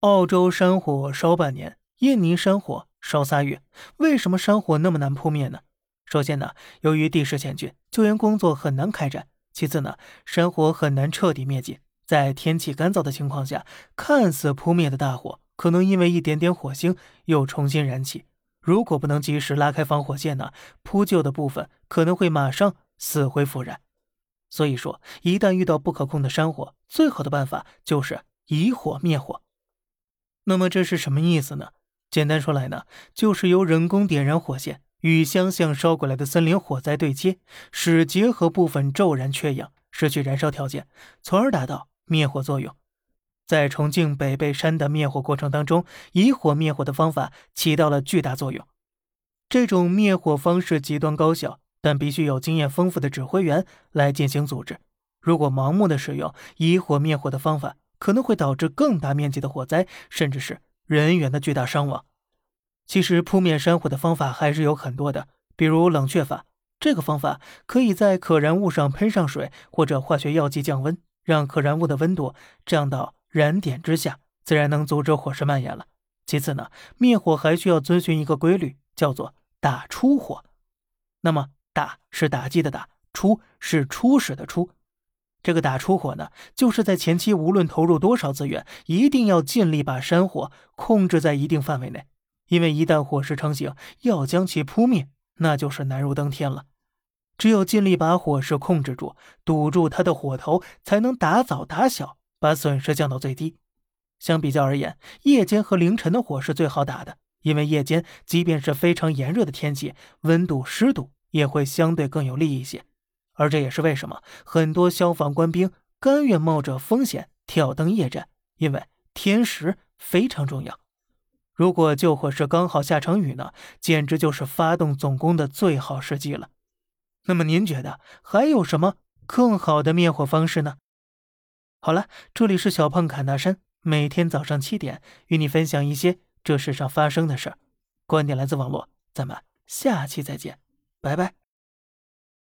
澳洲山火烧半年，印尼山火烧仨月。为什么山火那么难扑灭呢？首先呢，由于地势险峻，救援工作很难开展；其次呢，山火很难彻底灭尽。在天气干燥的情况下，看似扑灭的大火，可能因为一点点火星又重新燃起。如果不能及时拉开防火线呢，扑救的部分可能会马上死灰复燃。所以说，一旦遇到不可控的山火，最好的办法就是以火灭火。那么这是什么意思呢？简单说来呢，就是由人工点燃火线与相向烧过来的森林火灾对接，使结合部分骤然缺氧，失去燃烧条件，从而达到灭火作用。在重庆北碚山的灭火过程当中，以火灭火的方法起到了巨大作用。这种灭火方式极端高效，但必须有经验丰富的指挥员来进行组织。如果盲目的使用以火灭火的方法，可能会导致更大面积的火灾，甚至是人员的巨大伤亡。其实扑灭山火的方法还是有很多的，比如冷却法。这个方法可以在可燃物上喷上水或者化学药剂降温，让可燃物的温度降到燃点之下，自然能阻止火势蔓延了。其次呢，灭火还需要遵循一个规律，叫做打出火。那么打是打击的打，出是初始的出。这个打出火呢，就是在前期无论投入多少资源，一定要尽力把山火控制在一定范围内。因为一旦火势成型，要将其扑灭，那就是难如登天了。只有尽力把火势控制住，堵住它的火头，才能打早打小，把损失降到最低。相比较而言，夜间和凌晨的火是最好打的，因为夜间即便是非常炎热的天气，温度湿度也会相对更有利一些。而这也是为什么很多消防官兵甘愿冒着风险挑灯夜战，因为天时非常重要。如果救火时刚好下场雨呢，简直就是发动总攻的最好时机了。那么您觉得还有什么更好的灭火方式呢？好了，这里是小胖侃大山，每天早上七点与你分享一些这世上发生的事儿。观点来自网络，咱们下期再见，拜拜。